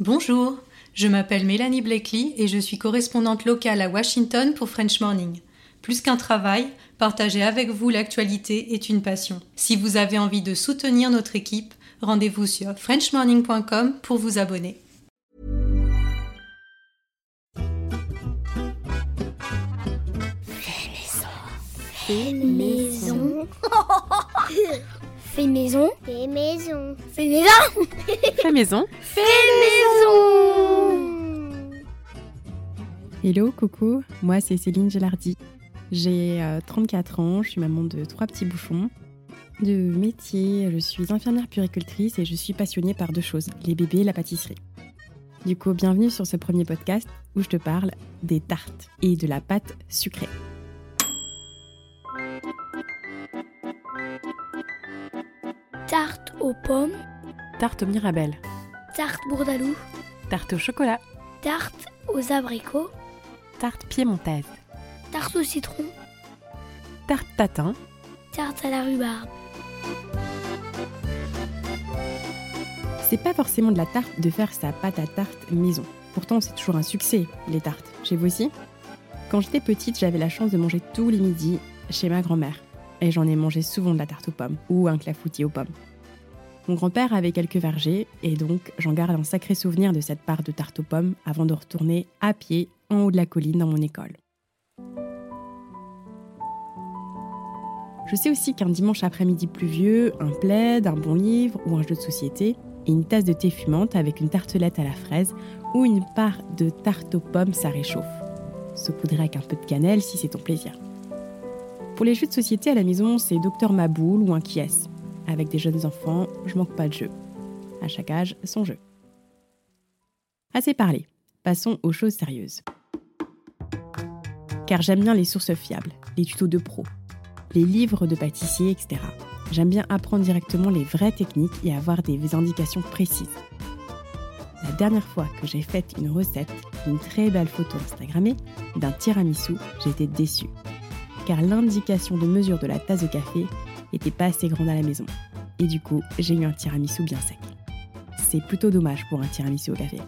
Bonjour, je m'appelle Mélanie Blakely et je suis correspondante locale à Washington pour French Morning. Plus qu'un travail, partager avec vous l'actualité est une passion. Si vous avez envie de soutenir notre équipe, rendez-vous sur frenchmorning.com pour vous abonner. Fait maison. Fait maison. Fait maison. Fait maison. Fait maison. Fait maison. Hello, coucou, moi c'est Céline Gelardi. J'ai euh, 34 ans, je suis maman de trois petits bouchons. De métier, je suis infirmière puricultrice et je suis passionnée par deux choses, les bébés et la pâtisserie. Du coup, bienvenue sur ce premier podcast où je te parle des tartes et de la pâte sucrée. Tarte aux pommes. Tarte au mirabelle, Tarte bourdalou. tarte au chocolat, Tarte aux abricots. tarte piémontaise, Tarte au citron. tarte tatin, Tarte à la rhubarbe. C'est pas forcément de la tarte de faire sa pâte à tarte maison. Pourtant, c'est toujours un succès, les tartes. Chez vous aussi? Quand j'étais petite, j'avais la chance de manger tous les midis chez ma grand-mère. Et j'en ai mangé souvent de la tarte aux pommes ou un clafoutis aux pommes. Mon grand-père avait quelques vergers et donc j'en garde un sacré souvenir de cette part de tarte aux pommes avant de retourner à pied en haut de la colline dans mon école. Je sais aussi qu'un dimanche après-midi pluvieux, un plaid, un bon livre ou un jeu de société et une tasse de thé fumante avec une tartelette à la fraise ou une part de tarte aux pommes, ça réchauffe. Saupoudré avec un peu de cannelle si c'est ton plaisir. Pour les jeux de société à la maison, c'est Docteur Maboule ou un Kies. Avec des jeunes enfants, je manque pas de jeu. À chaque âge, son jeu. Assez parlé. Passons aux choses sérieuses. Car j'aime bien les sources fiables, les tutos de pros, les livres de pâtissiers, etc. J'aime bien apprendre directement les vraies techniques et avoir des indications précises. La dernière fois que j'ai fait une recette, une très belle photo Instagrammée d'un tiramisu, j'étais déçue. Car l'indication de mesure de la tasse de café n'était pas assez grande à la maison. Et du coup, j'ai eu un tiramisu bien sec. C'est plutôt dommage pour un tiramisu au café.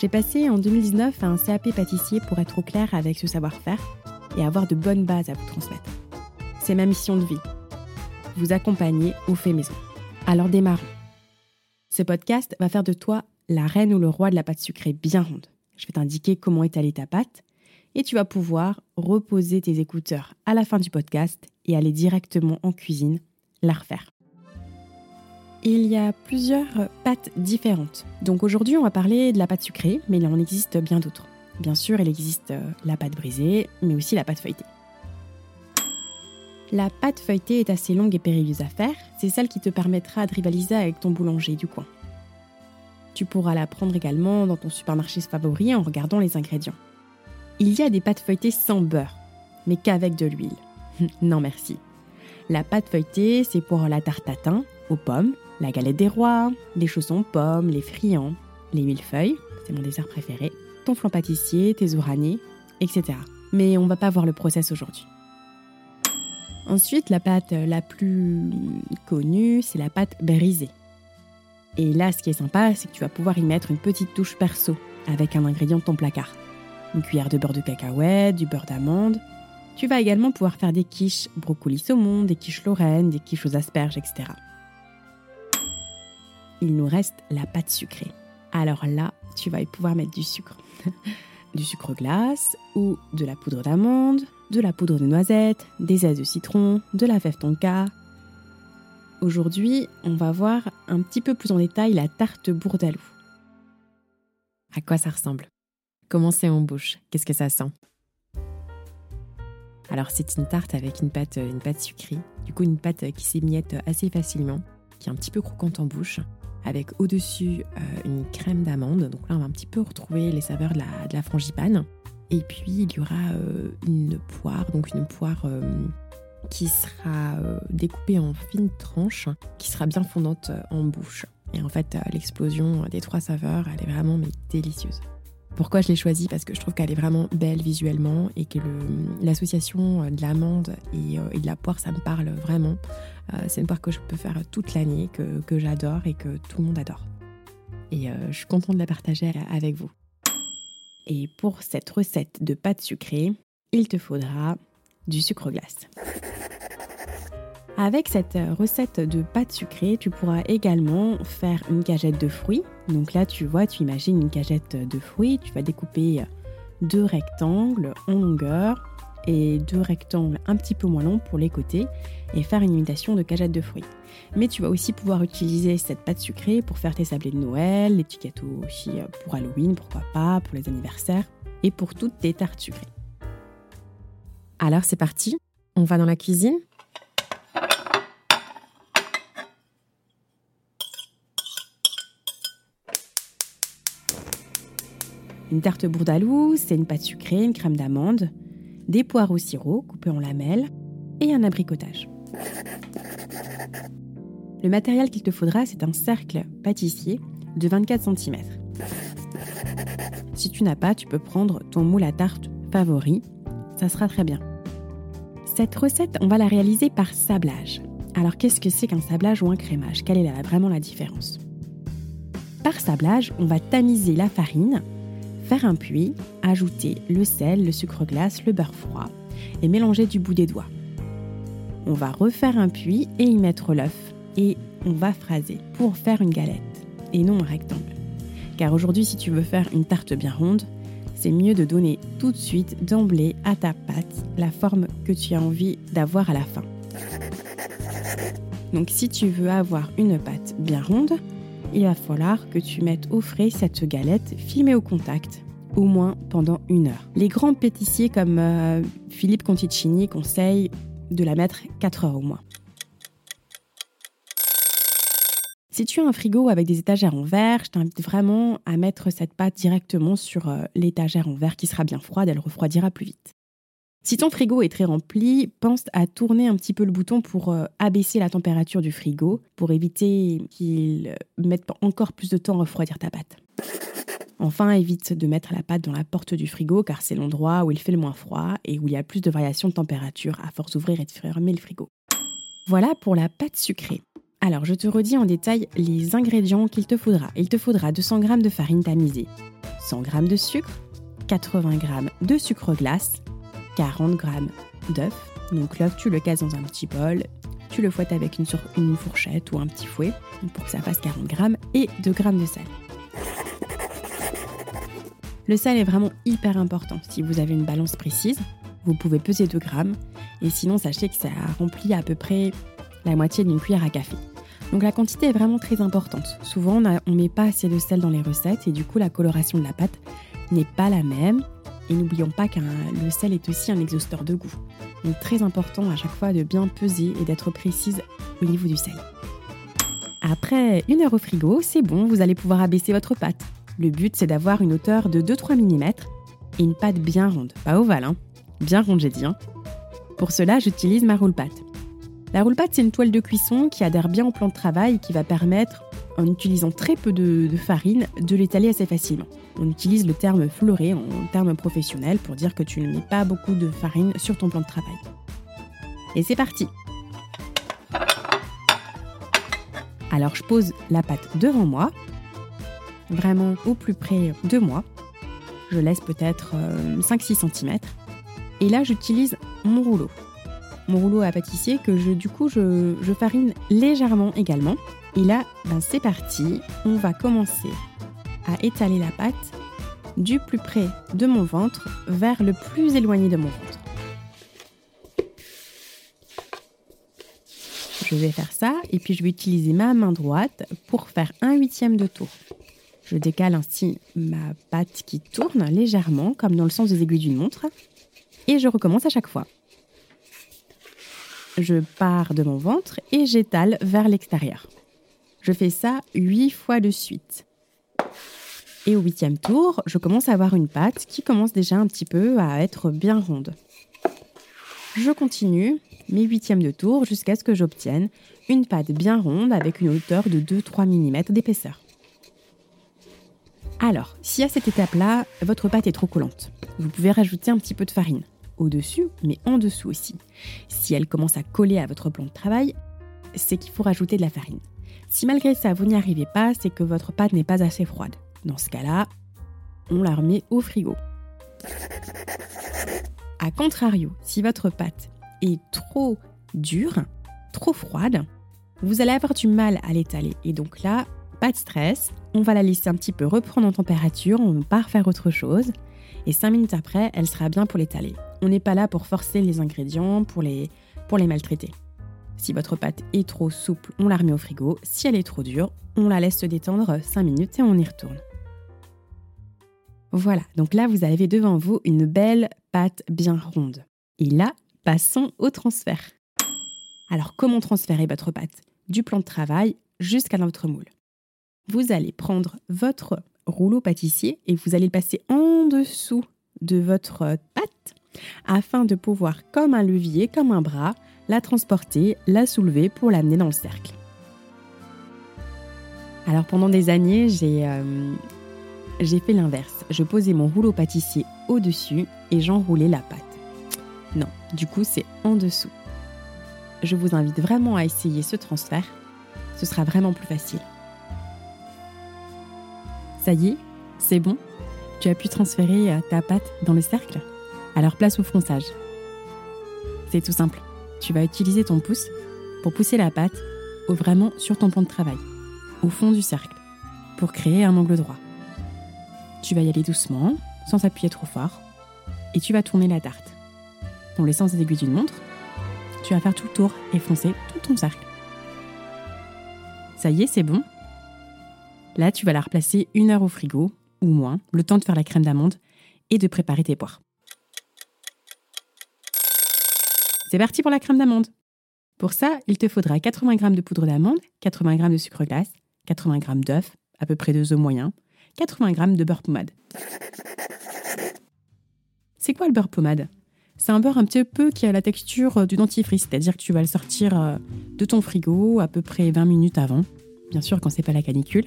J'ai passé en 2019 un CAP pâtissier pour être au clair avec ce savoir-faire et avoir de bonnes bases à vous transmettre. C'est ma mission de vie. Vous accompagner au fait maison. Alors démarrons. Ce podcast va faire de toi la reine ou le roi de la pâte sucrée bien ronde. Je vais t'indiquer comment étaler ta pâte et tu vas pouvoir reposer tes écouteurs à la fin du podcast et aller directement en cuisine la refaire. Il y a plusieurs pâtes différentes. Donc aujourd'hui, on va parler de la pâte sucrée, mais il en existe bien d'autres. Bien sûr, il existe euh, la pâte brisée, mais aussi la pâte feuilletée. La pâte feuilletée est assez longue et périlleuse à faire. C'est celle qui te permettra de rivaliser avec ton boulanger du coin. Tu pourras la prendre également dans ton supermarché favori en regardant les ingrédients. Il y a des pâtes feuilletées sans beurre, mais qu'avec de l'huile. non merci. La pâte feuilletée, c'est pour la tarte tatin aux pommes, la galette des rois, les chaussons pommes, les friands, les millefeuilles, c'est mon dessert préféré, ton flan pâtissier, tes ouragnées, etc. Mais on va pas voir le process aujourd'hui. Ensuite, la pâte la plus connue, c'est la pâte brisée. Et là, ce qui est sympa, c'est que tu vas pouvoir y mettre une petite touche perso avec un ingrédient de ton placard. Une cuillère de beurre de cacahuète, du beurre d'amande. Tu vas également pouvoir faire des quiches brocoli saumon, des quiches lorraine, des quiches aux asperges, etc. Il nous reste la pâte sucrée. Alors là, tu vas y pouvoir mettre du sucre. du sucre glace ou de la poudre d'amande, de la poudre de noisette, des zestes de citron, de la fève tonka. Aujourd'hui, on va voir un petit peu plus en détail la tarte bourdalou. À quoi ça ressemble? Comment c'est en bouche? Qu'est-ce que ça sent? Alors c'est une tarte avec une pâte, une pâte sucrée, du coup une pâte qui s'émiette assez facilement, qui est un petit peu croquante en bouche, avec au-dessus euh, une crème d'amande. Donc là on va un petit peu retrouver les saveurs de la, frangipane. Et puis il y aura euh, une poire, donc une poire euh, qui sera euh, découpée en fines tranches, qui sera bien fondante euh, en bouche. Et en fait, euh, l'explosion des trois saveurs, elle est vraiment délicieuse. Pourquoi je l'ai choisie? Parce que je trouve qu'elle est vraiment belle visuellement et que l'association de l'amande et, et, de la poire, ça me parle vraiment. c'est une poire que je peux faire toute l'année, que, que j'adore et que tout le monde adore. Et je suis contente de la partager avec vous. Et pour cette recette de pâte sucrée, il te faudra du sucre glace. Avec cette recette de pâte sucrée, tu pourras également faire une cagette de fruits. Donc là, tu vois, tu imagines une cagette de fruits, tu vas découper deux rectangles en longueur et deux rectangles un petit peu moins longs pour les côtés et faire une imitation de cagette de fruits. Mais tu vas aussi pouvoir utiliser cette pâte sucrée pour faire tes sablés de Noël, les petits gâteaux aussi pour Halloween, pourquoi pas, pour les anniversaires et pour toutes tes tartes sucrées. Alors c'est parti, on va dans la cuisine Une tarte bourdalou, c'est une pâte sucrée, une crème d'amande, des poires au sirop coupées en lamelles et un abricotage. Le matériel qu'il te faudra, c'est un cercle pâtissier de 24 cm. Si tu n'as pas, tu peux prendre ton moule à tarte favori, ça sera très bien. Cette recette, on va la réaliser par sablage. Alors qu'est-ce que c'est qu'un sablage ou un crémage? Quelle est vraiment la différence? Par sablage, on va tamiser la farine Faire un puits, ajouter le sel, le sucre glace, le beurre froid et mélanger du bout des doigts. On va refaire un puits et y mettre l'œuf et on va phraser pour faire une galette et non un rectangle. Car aujourd'hui, si tu veux faire une tarte bien ronde, c'est mieux de donner tout de suite d'emblée à ta pâte la forme que tu as envie d'avoir à la fin. Donc si tu veux avoir une pâte bien ronde, il va falloir que tu mettes au frais cette galette filmée au contact, au moins pendant une heure. Les grands pâtissiers comme euh, Philippe Conticini conseillent de la mettre 4 heures au moins. Si tu as un frigo avec des étagères en verre, je t'invite vraiment à mettre cette pâte directement sur euh, l'étagère en verre qui sera bien froide, elle refroidira plus vite. Si ton frigo est très rempli, pense à tourner un petit peu le bouton pour euh, abaisser la température du frigo, pour éviter qu'il euh, mette encore plus de temps à refroidir ta pâte. Enfin, évite de mettre la pâte dans la porte du frigo car c'est l'endroit où il fait le moins froid et où il y a plus de variations de température à force d'ouvrir et de fermer le frigo. Voilà pour la pâte sucrée. Alors, je te redis en détail les ingrédients qu'il te faudra. Il te faudra 200 g de farine tamisée, 100 g de sucre, 80 g de sucre glace, 40 g d'œuf. Donc l'œuf, tu le casses dans un petit bol, tu le fouettes avec une, fourchette ou un petit fouet pour que ça fasse 40 g et 2 g de sel. Le sel est vraiment hyper important. Si vous avez une balance précise, vous pouvez peser 2 grammes et sinon sachez que ça remplit à peu près la moitié d'une cuillère à café. Donc la quantité est vraiment très importante. Souvent on ne met pas assez de sel dans les recettes et du coup la coloration de la pâte n'est pas la même et n'oublions pas que le sel est aussi un exhausteur de goût. Donc très important à chaque fois de bien peser et d'être précise au niveau du sel. Après une heure au frigo, c'est bon, vous allez pouvoir abaisser votre pâte. Le but c'est d'avoir une hauteur de 2-3 mm et une pâte bien ronde, pas ovale, hein. bien ronde j'ai dit. Hein. Pour cela, j'utilise ma roule pâte. La roule pâte c'est une toile de cuisson qui adhère bien au plan de travail et qui va permettre en utilisant très peu de, farine, de l'étaler assez facilement. On utilise le terme fleuré en terme professionnel pour dire que tu ne mets pas beaucoup de farine sur ton plan de travail. Et c'est parti Alors je pose la pâte devant moi, vraiment au plus près de moi. Je laisse peut-être 5-6 euh, cm. Et là j'utilise mon rouleau. Mon rouleau à pâtissier que je, du coup je farine légèrement également et là, ben c'est parti, on va commencer à étaler la pâte du plus près de mon ventre vers le plus éloigné de mon ventre. Je vais faire ça et puis je vais utiliser ma main droite pour faire un huitième de tour. Je décale ainsi ma pâte qui tourne légèrement comme dans le sens des aiguilles d'une montre et je recommence à chaque fois. Je pars de mon ventre et j'étale vers l'extérieur. Je fais ça huit fois de suite. Et au huitième tour, je commence à avoir une pâte qui commence déjà un petit peu à être bien ronde. Je continue mes huitièmes de tour jusqu'à ce que j'obtienne une pâte bien ronde avec une hauteur de 2-3 mm d'épaisseur. Alors, si à cette étape-là, votre pâte est trop collante, vous pouvez rajouter un petit peu de farine au-dessus, mais en dessous aussi. Si elle commence à coller à votre plan de travail, c'est qu'il faut rajouter de la farine. Si malgré ça, vous n'y arrivez pas, c'est que votre pâte n'est pas assez froide. Dans ce cas-là, on la remet au frigo. A contrario, si votre pâte est trop dure, trop froide, vous allez avoir du mal à l'étaler. Et donc là, pas de stress, on va la laisser un petit peu reprendre en température, on va pas refaire autre chose. Et 5 minutes après, elle sera bien pour l'étaler. On n'est pas là pour forcer les ingrédients, pour les, pour les maltraiter. Si votre pâte est trop souple, on la remet au frigo. Si elle est trop dure, on la laisse se détendre 5 minutes et on y retourne. Voilà, donc là vous avez devant vous une belle pâte bien ronde. Et là, passons au transfert. Alors comment transférer votre pâte? Du plan de travail jusqu'à votre moule. Vous allez prendre votre rouleau pâtissier et vous allez le passer en dessous de votre pâte afin de pouvoir, comme un levier, comme un bras, la transporter, la soulever pour l'amener dans le cercle. Alors pendant des années, j'ai euh, j'ai fait l'inverse. Je posais mon rouleau pâtissier au-dessus et j'enroulais la pâte. Non, du coup c'est en dessous. Je vous invite vraiment à essayer ce transfert. Ce sera vraiment plus facile. Ça y est, c'est bon Tu as pu transférer euh, ta pâte dans le cercle Alors place au fronçage. C'est tout simple. Tu vas utiliser ton pouce pour pousser la pâte vraiment sur ton plan de travail, au fond du cercle, pour créer un angle droit. Tu vas y aller doucement, sans appuyer trop fort, et tu vas tourner la tarte. Dans les sens des aiguilles d'une montre, tu vas faire tout le tour et foncer tout ton cercle. Ça y est, c'est bon Là, tu vas la replacer une heure au frigo, ou moins, le temps de faire la crème d'amande et de préparer tes poires. C'est parti pour la crème d'amande. Pour ça, il te faudra 80 g de poudre d'amande, 80 g de sucre glace, 80 g d'œufs, à peu près deux œufs moyens, 80 g de beurre pommade. C'est quoi le beurre pommade? C'est un beurre un petit peu qui a la texture du dentifrice, c'est-à-dire que tu vas le sortir euh, de ton frigo à peu près 20 minutes avant, bien sûr quand c'est pas la canicule.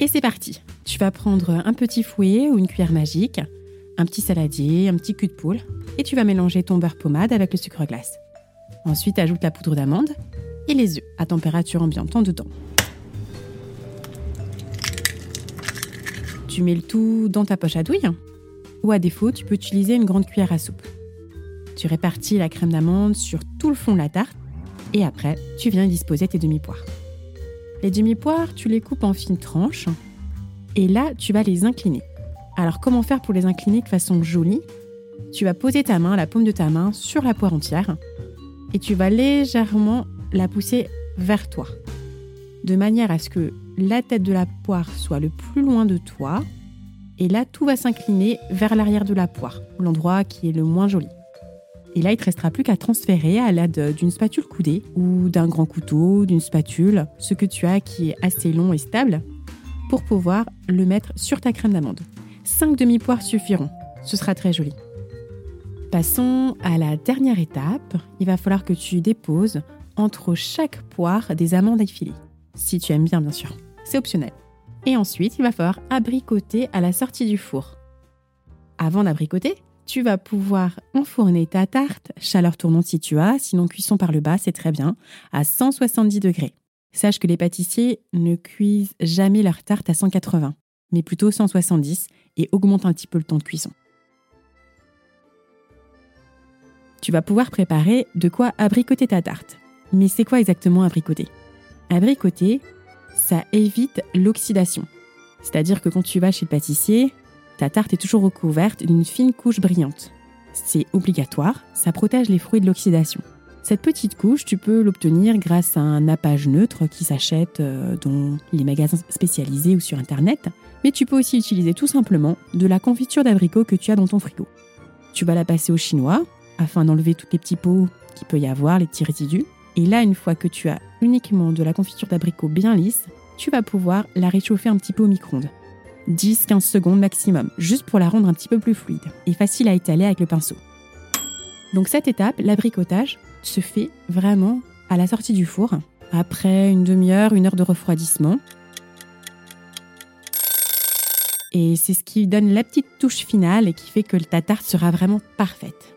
Et c'est parti. Tu vas prendre un petit fouet ou une cuillère magique, un petit saladier, un petit cul de poule, et tu vas mélanger ton beurre pommade avec le sucre glace. Ensuite, ajoute la poudre d'amande et les œufs à température ambiante en dedans. Tu mets le tout dans ta poche à douille, ou à défaut, tu peux utiliser une grande cuillère à soupe. Tu répartis la crème d'amande sur tout le fond de la tarte, et après, tu viens disposer tes demi-poires. Les demi-poires, tu les coupes en fines tranches et là, tu vas les incliner. Alors, comment faire pour les incliner de façon jolie? Tu vas poser ta main, la paume de ta main, sur la poire entière et tu vas légèrement la pousser vers toi, de manière à ce que la tête de la poire soit le plus loin de toi. Et là, tout va s'incliner vers l'arrière de la poire, l'endroit qui est le moins joli. Et là, il te restera plus qu'à transférer à l'aide d'une spatule coudée ou d'un grand couteau, d'une spatule, ce que tu as qui est assez long et stable, pour pouvoir le mettre sur ta crème d'amande. 5 demi-poires suffiront. Ce sera très joli. Passons à la dernière étape. Il va falloir que tu déposes entre chaque poire des amandes effilées. Si tu aimes bien, bien sûr. C'est optionnel. Et ensuite, il va falloir abricoter à la sortie du four. Avant d'abricoter, tu vas pouvoir enfourner ta tarte, chaleur tournante si tu as, sinon cuisson par le bas, c'est très bien, à 170 degrés. Sache que les pâtissiers ne cuisent jamais leur tarte à 180, mais plutôt 170 et augmentent un petit peu le temps de cuisson. Tu vas pouvoir préparer de quoi abricoter ta tarte. Mais c'est quoi exactement abricoter? Abricoter, ça évite l'oxydation. C'est-à-dire que quand tu vas chez le pâtissier, ta tarte est toujours recouverte d'une fine couche brillante. C'est obligatoire, ça protège les fruits de l'oxydation. Cette petite couche, tu peux l'obtenir grâce à un nappage neutre qui s'achète euh, dans les magasins spécialisés ou sur Internet, mais tu peux aussi utiliser tout simplement de la confiture d'abricot que tu as dans ton frigo. Tu vas la passer au chinois afin d'enlever tous les petits pots qu'il peut y avoir, les petits résidus. Et là, une fois que tu as uniquement de la confiture d'abricot bien lisse, tu vas pouvoir la réchauffer un petit peu au micro-ondes. 10-15 secondes maximum, juste pour la rendre un petit peu plus fluide et facile à étaler avec le pinceau. Donc cette étape, l'abricotage, se fait vraiment à la sortie du four, après une demi-heure, une heure de refroidissement. Et c'est ce qui donne la petite touche finale et qui fait que ta tarte sera vraiment parfaite.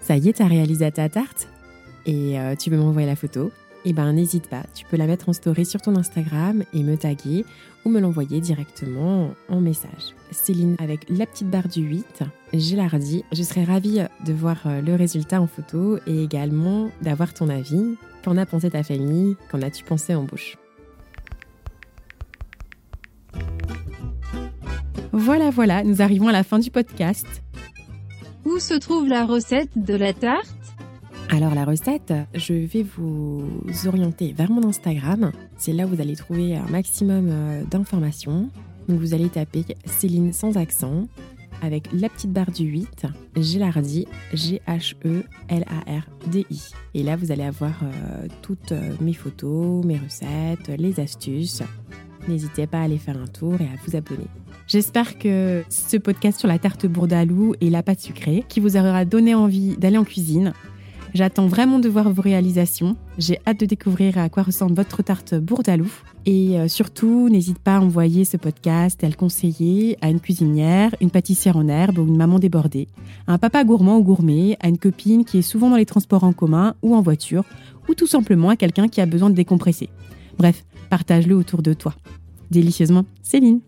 Ça y est, t'as réalisé ta tarte? Et euh, tu veux m'envoyer la photo. Eh ben n'hésite pas, tu peux la mettre en story sur ton Instagram et me taguer ou me l'envoyer directement en message. Céline avec la petite barre du 8, Gélardi, je serais ravie de voir euh, le résultat en photo et également d'avoir ton avis. Qu'en a pensé ta famille? Qu'en as-tu pensé en bouche Voilà, voilà, nous arrivons à la fin du podcast. Où se trouve la recette de la tarte? Alors la recette, je vais vous orienter vers mon Instagram. C'est là où vous allez trouver un maximum euh, d'informations. Donc vous allez taper Céline sans accent avec la petite barre du 8, Gélardi, G-H-E-L-A-R-D-I. Et là, vous allez avoir euh, toutes euh, mes photos, mes recettes, les astuces. N'hésitez pas à aller faire un tour et à vous abonner. J'espère que ce podcast sur la tarte bourdalou et la pâte sucrée qui vous aura donné envie d'aller en cuisine J'attends vraiment de voir vos réalisations. J'ai hâte de découvrir à quoi ressemble votre tarte bourdalou. Et euh, surtout, n'hésite pas à envoyer ce podcast à le conseiller à une cuisinière, une pâtissière en herbe ou une maman débordée, à un papa gourmand ou gourmet, à une copine qui est souvent dans les transports en commun ou en voiture, ou tout simplement à quelqu'un qui a besoin de décompresser. Bref, partage-le autour de toi. Délicieusement, Céline.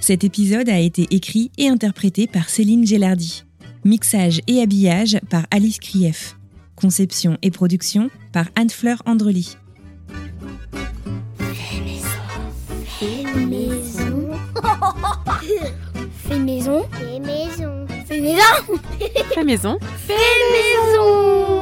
Cet épisode a été écrit et interprété par Céline Gellardi. Mixage et habillage par Alice Krief. Conception et production par Anne-Fleur Andrely. Fait maison. Fait maison. Fait maison. Fait maison. Fait maison. Fait maison.